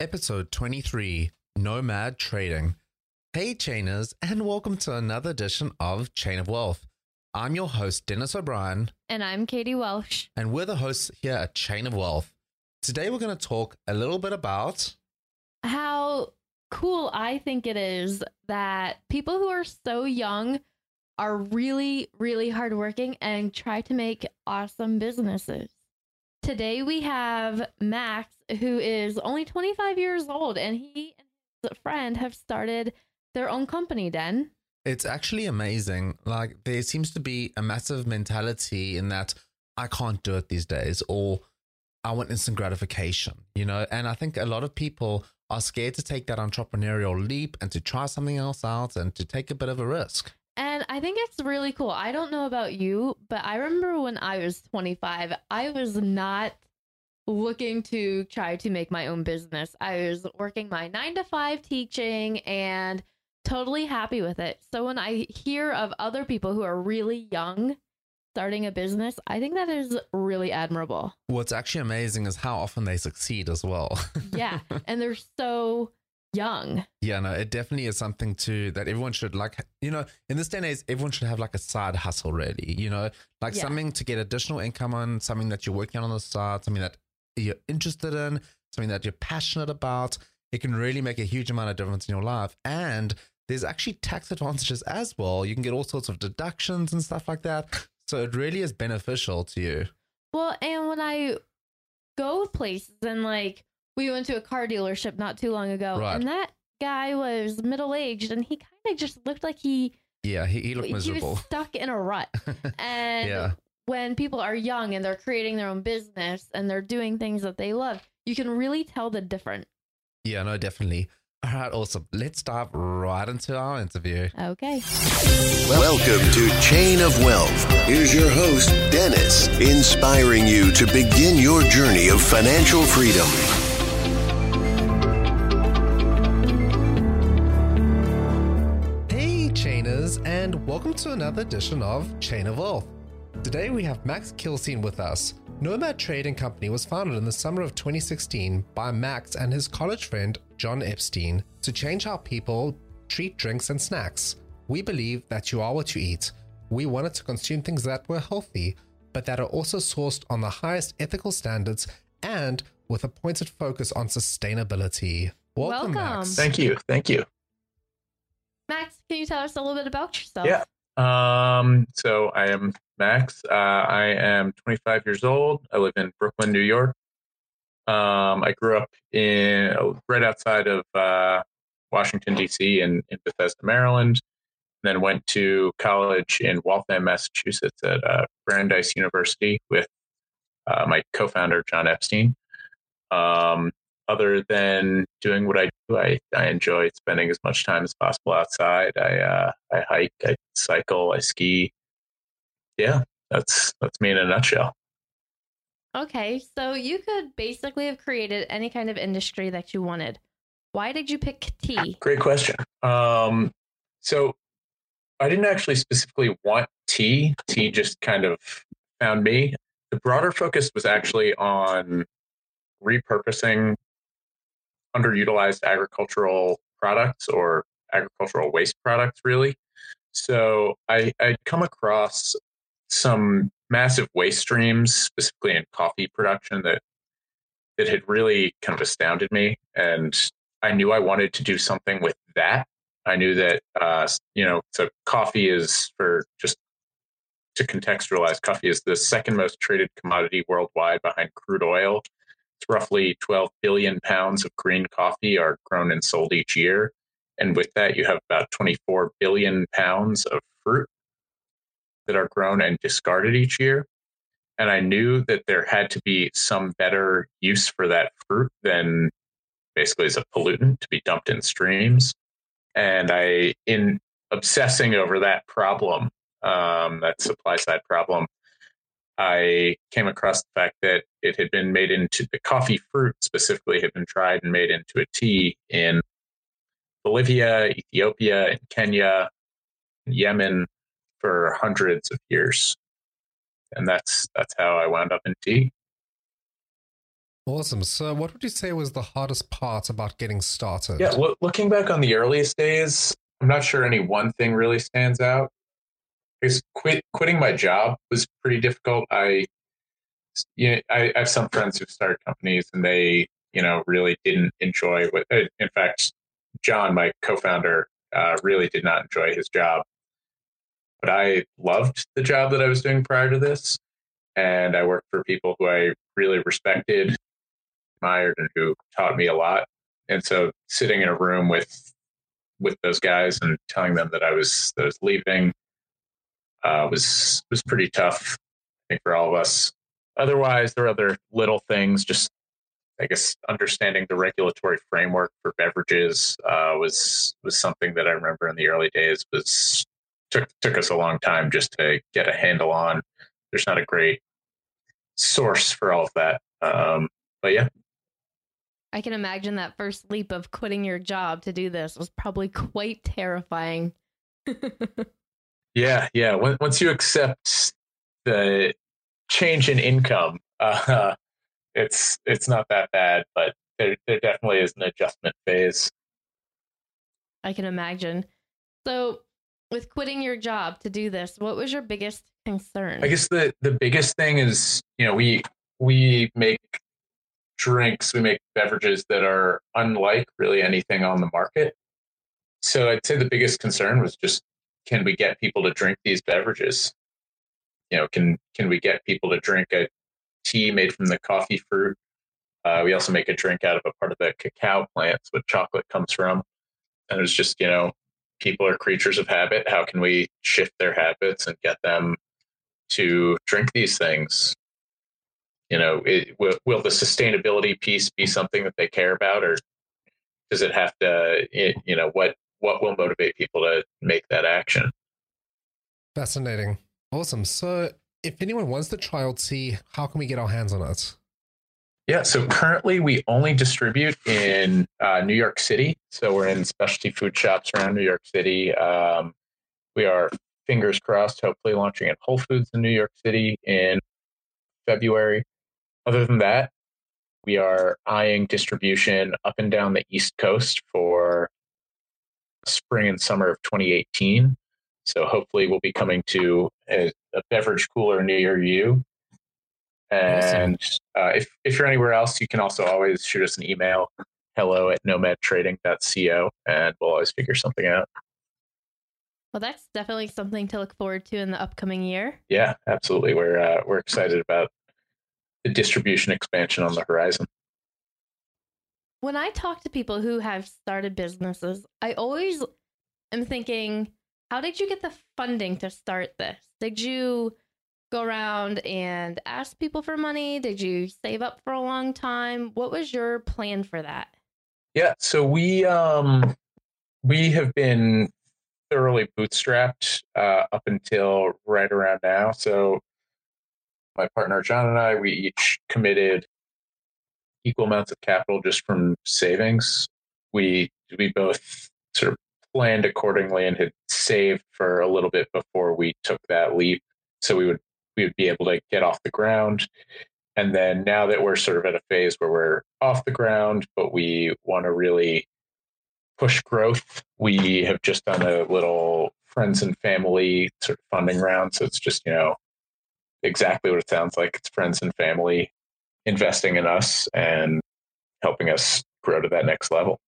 Episode 23 Nomad Trading. Hey, chainers, and welcome to another edition of Chain of Wealth. I'm your host, Dennis O'Brien, And I'm Katie Welsh. and we're the hosts here at Chain of Wealth. Today, we're going to talk a little bit about How cool I think it is that people who are so young are really, really hardworking and try to make awesome businesses. Today we have Max, who is only 25 years old, and he and his friend have started their own company, Den. it's actually amazing. Like, there seems to be a massive mentality in that I can't do it these days, or I want instant gratification, you know? And I think a lot of people are scared to take that entrepreneurial leap and to try something else out and to take a bit of a risk. I think it's really cool. I don't know about you, but I remember when I was 25, I was not looking to try to make my own business. I was working my nine to five teaching and totally happy with it. So when I hear of other people who are really young starting a business, I think that is really admirable. What's actually amazing is how often they succeed as well. Yeah. and they're so young. yeah, no, it definitely is something to that everyone should like. You know, in this day and age, everyone should have like a side hustle, really. You know, like Yeah. something to get additional income on, something that you're working on on the side, something that you're interested in, something that you're passionate about. It can really make a huge amount of difference in your life. And there's actually tax advantages as well. You can get all sorts of deductions and stuff like that. So it really is beneficial to you. Well, and when I go places and like we went to a car dealership not too long ago, Right. and that guy was middle aged and he kind of just looked like he Yeah, he, he looked he miserable. was stuck in a rut. And Yeah. when people are young and they're creating their own business and they're doing things that they love, you can really tell the difference. Yeah, no, definitely. All right, awesome. Let's dive right into our interview. Okay. Welcome to Chain of Wealth. Here's your host, Dennis, inspiring you to begin your journey of financial freedom. Chainers, and welcome to another edition of Chain of Wealth. Today we have Max Keilson with us. Nomad Trading Company was founded in the summer of 2016 by Max and his college friend John Epstein to change how people treat drinks and snacks. We believe that you are what you eat. We wanted to consume things that were healthy, but that are also sourced on the highest ethical standards and with a pointed focus on sustainability. Welcome, Welcome. Max. Thank you. Thank you. Max, can you tell us a little bit about yourself? Yeah. Um, so I am Max. Uh, I am 25 years old. I live in Brooklyn, New York. Um, I grew up in right outside of uh, Washington D.C. in, in Bethesda, Maryland. Then went to college in Waltham, Massachusetts, at uh, Brandeis University with uh, my co-founder John Epstein. Um, other than doing what I do, I, I enjoy spending as much time as possible outside. I uh, I hike, I cycle, I ski. Yeah, that's that's me in a nutshell. Okay. So you could basically have created any kind of industry that you wanted. Why did you pick tea? Great question. Um, so I didn't actually specifically want tea. Tea just kind of found me. The broader focus was actually on repurposing underutilized agricultural products or agricultural waste products, really. So I, I'd come across some massive waste streams, specifically in coffee production, that that had really kind of astounded me, and I knew I wanted to do something with that. I knew that uh, you know, so coffee is for just to contextualize, coffee is the second most traded commodity worldwide behind crude oil. Roughly 12 billion pounds of green coffee are grown and sold each year. And with that, you have about 24 billion pounds of fruit that are grown and discarded each year. And I knew that there had to be some better use for that fruit than basically as a pollutant to be dumped in streams. And I, in obsessing over that problem, um, that supply side problem, I came across the fact that it had been made into the coffee fruit specifically had been tried and made into a tea in Bolivia, Ethiopia, and Kenya, and Yemen for hundreds of years. And that's that's how I wound up in tea. Awesome. So, what would you say was the hardest part about getting started? Yeah, lo- looking back on the earliest days, I'm not sure any one thing really stands out. Because quit quitting my job was pretty difficult. I, you know, I, I have some friends who started companies and they, you know, really didn't enjoy what. uh, In fact, John, my co-founder, uh, really did not enjoy his job. But I loved the job that I was doing prior to this, and I worked for people who I really respected, admired, and who taught me a lot. And so, sitting in a room with with those guys and telling them that I was that I was leaving uh, was was pretty tough. I think for all of us. Otherwise, there are other little things. Just I guess understanding the regulatory framework for beverages uh, was was something that I remember in the early days was took took us a long time just to get a handle on. There's not a great source for all of that. Um, but yeah, I can imagine that first leap of quitting your job to do this was probably quite terrifying. Yeah, yeah. Once once you accept the change in income, uh, it's it's not that bad, but there there definitely is an adjustment phase. I can imagine. So, with quitting your job to do this, what was your biggest concern? I guess the the biggest thing is you know we we make drinks, we make beverages that are unlike really anything on the market. So I'd say the biggest concern was just can we get people to drink these beverages? You know, can can we get people to drink a tea made from the coffee fruit? Uh, we also make a drink out of a part of the cacao plants where chocolate comes from. And it's just, you know, people are creatures of habit. How can we shift their habits and get them to drink these things? You know, it, will, will the sustainability piece be something that they care about, or does it have to? You know, what what will motivate people to make that action? Fascinating. Awesome. So, if anyone wants to try out tea, how can we get our hands on it? Yeah, so currently we only distribute in uh, New York City. So we're in specialty food shops around New York City. Um, we are, fingers crossed, hopefully launching at Whole Foods in New York City in February. Other than that, we are eyeing distribution up and down the East Coast for spring and summer of 2018. So hopefully we'll be coming to a, a beverage cooler near you and uh, if, if you're anywhere else, you can also always shoot us an email, hello at nomadtrading.co, and we'll always figure something out. well, that's definitely something to look forward to in the upcoming year. Yeah, absolutely. We're, uh, we're excited about the distribution expansion on the horizon. When I talk to people who have started businesses, I always am thinking, how did you get the funding to start this? Did you go around and ask people for money? Did you save up for a long time? What was your plan for that? Yeah, so we um, we have been thoroughly bootstrapped uh, up until right around now. So my partner John and I, we each committed equal amounts of capital just from savings. We we both sort of planned accordingly and had saved for a little bit before we took that leap. So we would we would be able to get off the ground. And then now that we're sort of at a phase where we're off the ground, but we want to really push growth, we have just done a little friends and family sort of funding round. So it's just, you know, exactly what it sounds like. It's friends and family investing in us and helping us grow to that next level.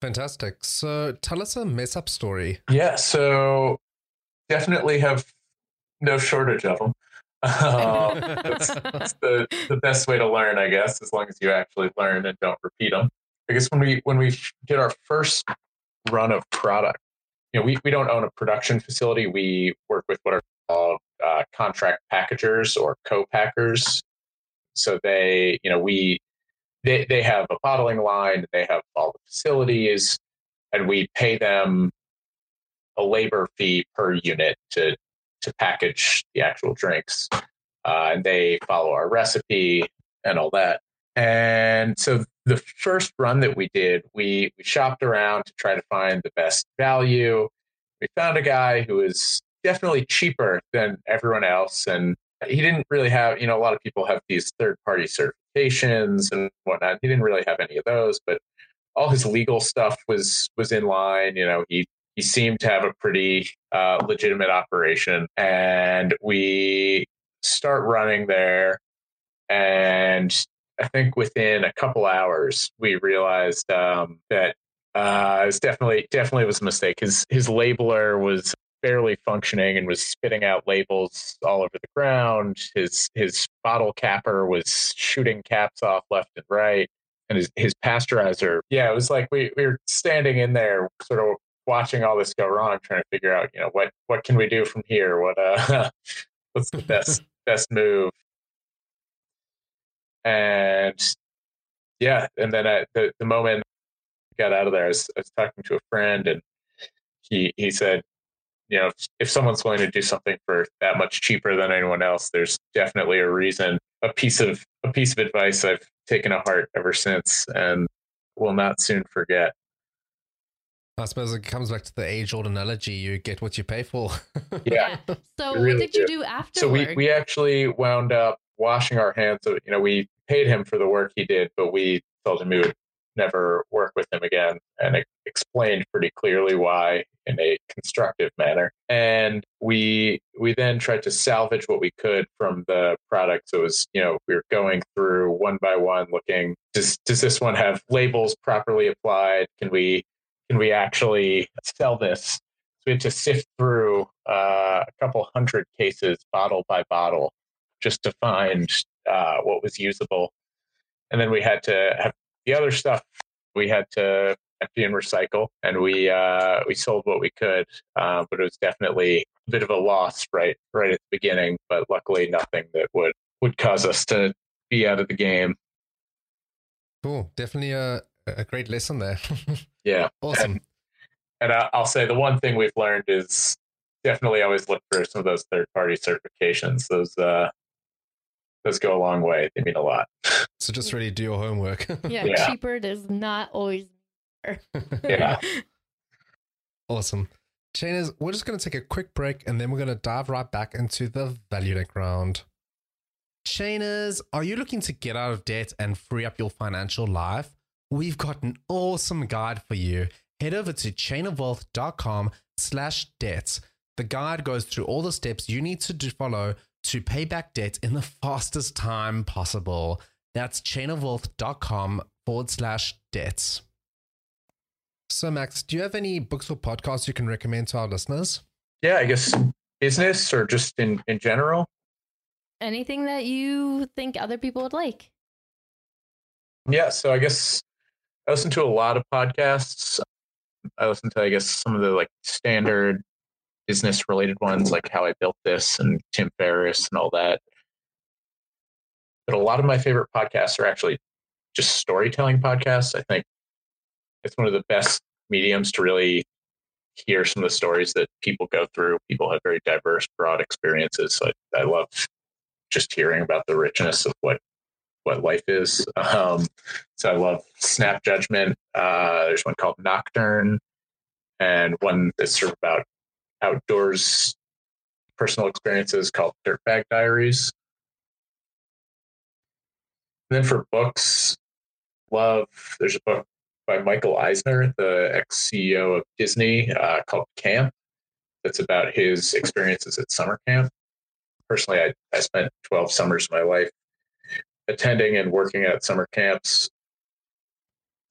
Fantastic. So, tell us a mess up story. Yeah. So definitely have no shortage of them. Um, that's, that's the, the best way to learn, I guess, as long as you actually learn and don't repeat them. I guess when we when we did our first run of product, you know, we, we don't own a production facility. We work with what are called uh, contract packagers or co-packers. So they, you know, we they they have a bottling line, they have all the facilities, and we pay them a labor fee per unit to to package the actual drinks. Uh, and they follow our recipe and all that. And so the first run that we did, we, we shopped around to try to find the best value. We found a guy who was definitely cheaper than everyone else. And he didn't really have, you know, a lot of people have these third party certifications and whatnot. He didn't really have any of those, but all his legal stuff was was in line. You know, he he seemed to have a pretty uh, legitimate operation, and we start running there, and I think within a couple hours we realized um, that uh, it was definitely definitely was a mistake. His his labeler was barely functioning and was spitting out labels all over the ground. His his bottle capper was shooting caps off left and right. And his, his pasteurizer, yeah, it was like we, we were standing in there, sort of watching all this go wrong, trying to figure out, you know, what what can we do from here? What uh, what's the best best move? And yeah, and then at the, the moment I got out of there, I was, I was talking to a friend, and he he said, you know, if, if someone's willing to do something for that much cheaper than anyone else, there's definitely a reason. A piece of a piece of advice I've taken to heart ever since, and will not soon forget. I suppose it comes back to the age-old analogy: you get what you pay for. Yeah. So really what did you do. after? So we we actually wound up washing our hands. So, you know, we paid him for the work he did, but we told him we would never work with him again, and explained pretty clearly why in a constructive manner. And we we then tried to salvage what we could from the product. So it was you know we were going through one by one, looking does does this one have labels properly applied? Can we can we actually sell this? So we had to sift through uh, a couple hundred cases, bottle by bottle, just to find uh, what was usable. And then we had to have the other stuff we had to empty and recycle, and we uh, we sold what we could, uh, but it was definitely a bit of a loss right right at the beginning. But luckily, nothing that would would cause us to be out of the game. cool, definitely a a great lesson there. Yeah, awesome. and I, I'll say the one thing we've learned is definitely always look for some of those third party certifications. Those uh, those go a long way. They mean a lot. So just really do your homework. yeah, Yeah. cheaper does not always. Yeah. Awesome. Chainers, we're just going to take a quick break and then we're going to dive right back into the value deck round. Chainers, are you looking to get out of debt and free up your financial life? We've got an awesome guide for you. Head over to chainofwealth.com slash debts. The guide goes through all the steps you need to follow to pay back debt in the fastest time possible. That's chainofwealth.com forward slash debts. So, Max, do you have any books or podcasts you can recommend to our listeners? Yeah, I guess business or just in in general. Anything that you think other people would like? Yeah, so I guess I listen to a lot of podcasts. I listen to I guess some of the like standard business related ones like How I Built This and Tim Ferriss and all that. But a lot of my favorite podcasts are actually just storytelling podcasts. I think it's one of the best mediums to really hear some of the stories that people go through. People have very diverse, broad experiences. So I, I love just hearing about the richness of what what life is. Um, so I love Snap Judgment. Uh, there's one called Nocturne, and one that's sort of about outdoors personal experiences called Dirtbag Diaries. And then for books, love there's a book by Michael Eisner, the ex CEO of Disney, uh, called Camp. That's about his experiences at summer camp. Personally, I, I spent 12 summers of my life attending and working at summer camps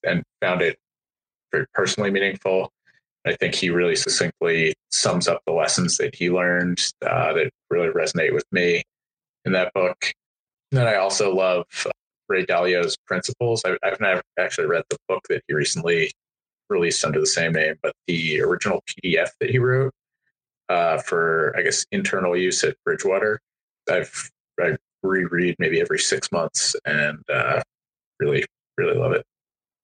and found it very personally meaningful. I think he really succinctly sums up the lessons that he learned uh, that really resonate with me in that book. And then I also love Ray Dalio's Principles. I, I've never actually read the book that he recently released under the same name, but the original PDF that he wrote uh, for, I guess, internal use at Bridgewater, I've I reread maybe every six months and uh, really, really love it.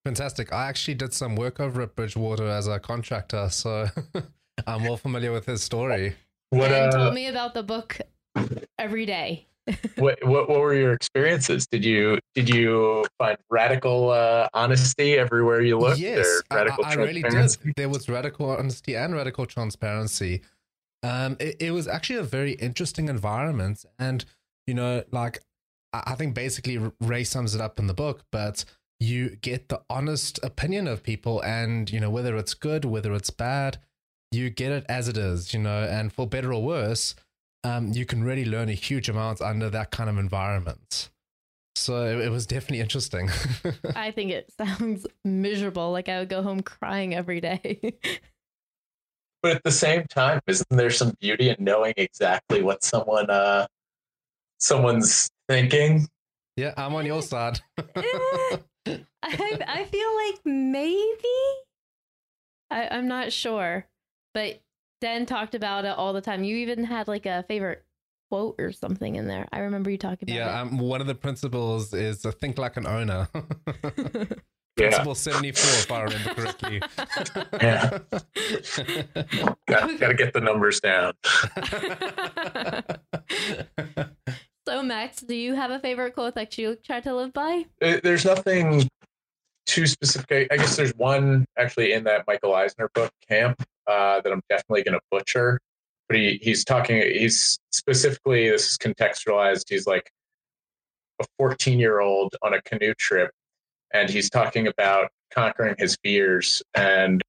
Fantastic. I actually did some work over at Bridgewater as a contractor, so I'm well familiar with his story. What and uh, told me about the book every day. what, what what were your experiences? Did you did you find radical uh, honesty everywhere you looked? yes, or I, radical I really did. There was radical honesty and radical transparency. Um, it, it was actually a very interesting environment, and you know, like I think basically Ray sums it up in the book, but you get the honest opinion of people and, you know, whether it's good, whether it's bad, you get it as it is, you know, and for better or worse, um, you can really learn a huge amount under that kind of environment. So it, it was definitely interesting. I think it sounds miserable. Like I would go home crying every day. but at the same time, isn't there some beauty in knowing exactly what someone uh someone's thinking? Yeah, I'm on your side. I, I feel like maybe I, I'm not sure, but Den talked about it all the time. You even had like a favorite quote or something in there. I remember you talking about. Yeah, it. um, one of the principles is to think like an owner. Yeah. Principle 74, if I remember correctly. Yeah. got, got to get the numbers down. so, Max, do you have a favorite quote that you try to live by? There's nothing too specific. I guess there's one actually in that Michael Eisner book, Camp, uh, that I'm definitely going to butcher. But he, he's talking, he's specifically, this is contextualized. He's like a 14 year old on a canoe trip, and he's talking about conquering his fears and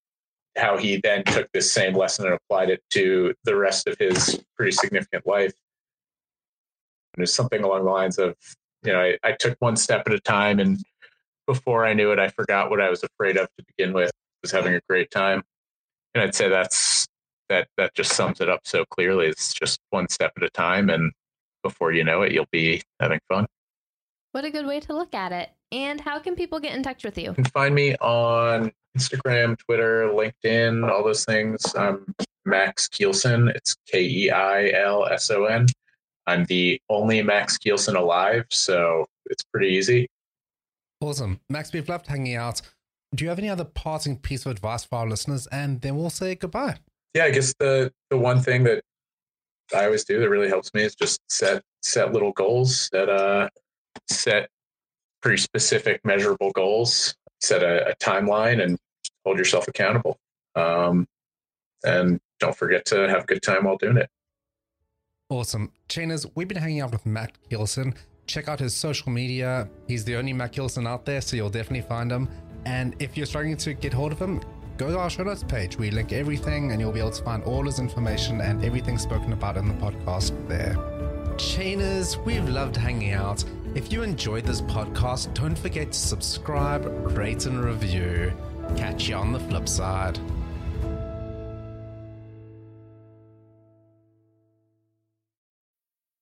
how he then took this same lesson and applied it to the rest of his pretty significant life. And it's something along the lines of, you know, I, I took one step at a time and before I knew it, I forgot what I was afraid of to begin with. I was having a great time. And I'd say that's that that just sums it up so clearly. It's just one step at a time and before you know it, you'll be having fun. What a good way to look at it. And how can people get in touch with you? You can find me on Instagram, Twitter, LinkedIn, all those things. I'm Max Keilson. It's K E I L S O N. I'm the only Max Keilson alive, so it's pretty easy. Awesome. Max, we've loved hanging out. Do you have any other parting piece of advice for our listeners? And then we'll say goodbye. Yeah, I guess the the one thing that I always do that really helps me is just set set little goals that uh set pretty specific measurable goals, set a, a timeline and hold yourself accountable. Um and don't forget to have a good time while doing it. Awesome. Chainers, we've been hanging out with Matt Keilson. Check out his social media. He's the only Matt out there, so you'll definitely find him. And if you're struggling to get hold of him, go to our show notes page. We link everything, and you'll be able to find all his information and everything spoken about in the podcast there. Chainers, we've loved hanging out. If you enjoyed this podcast, don't forget to subscribe, rate, and review. Catch you on the flip side.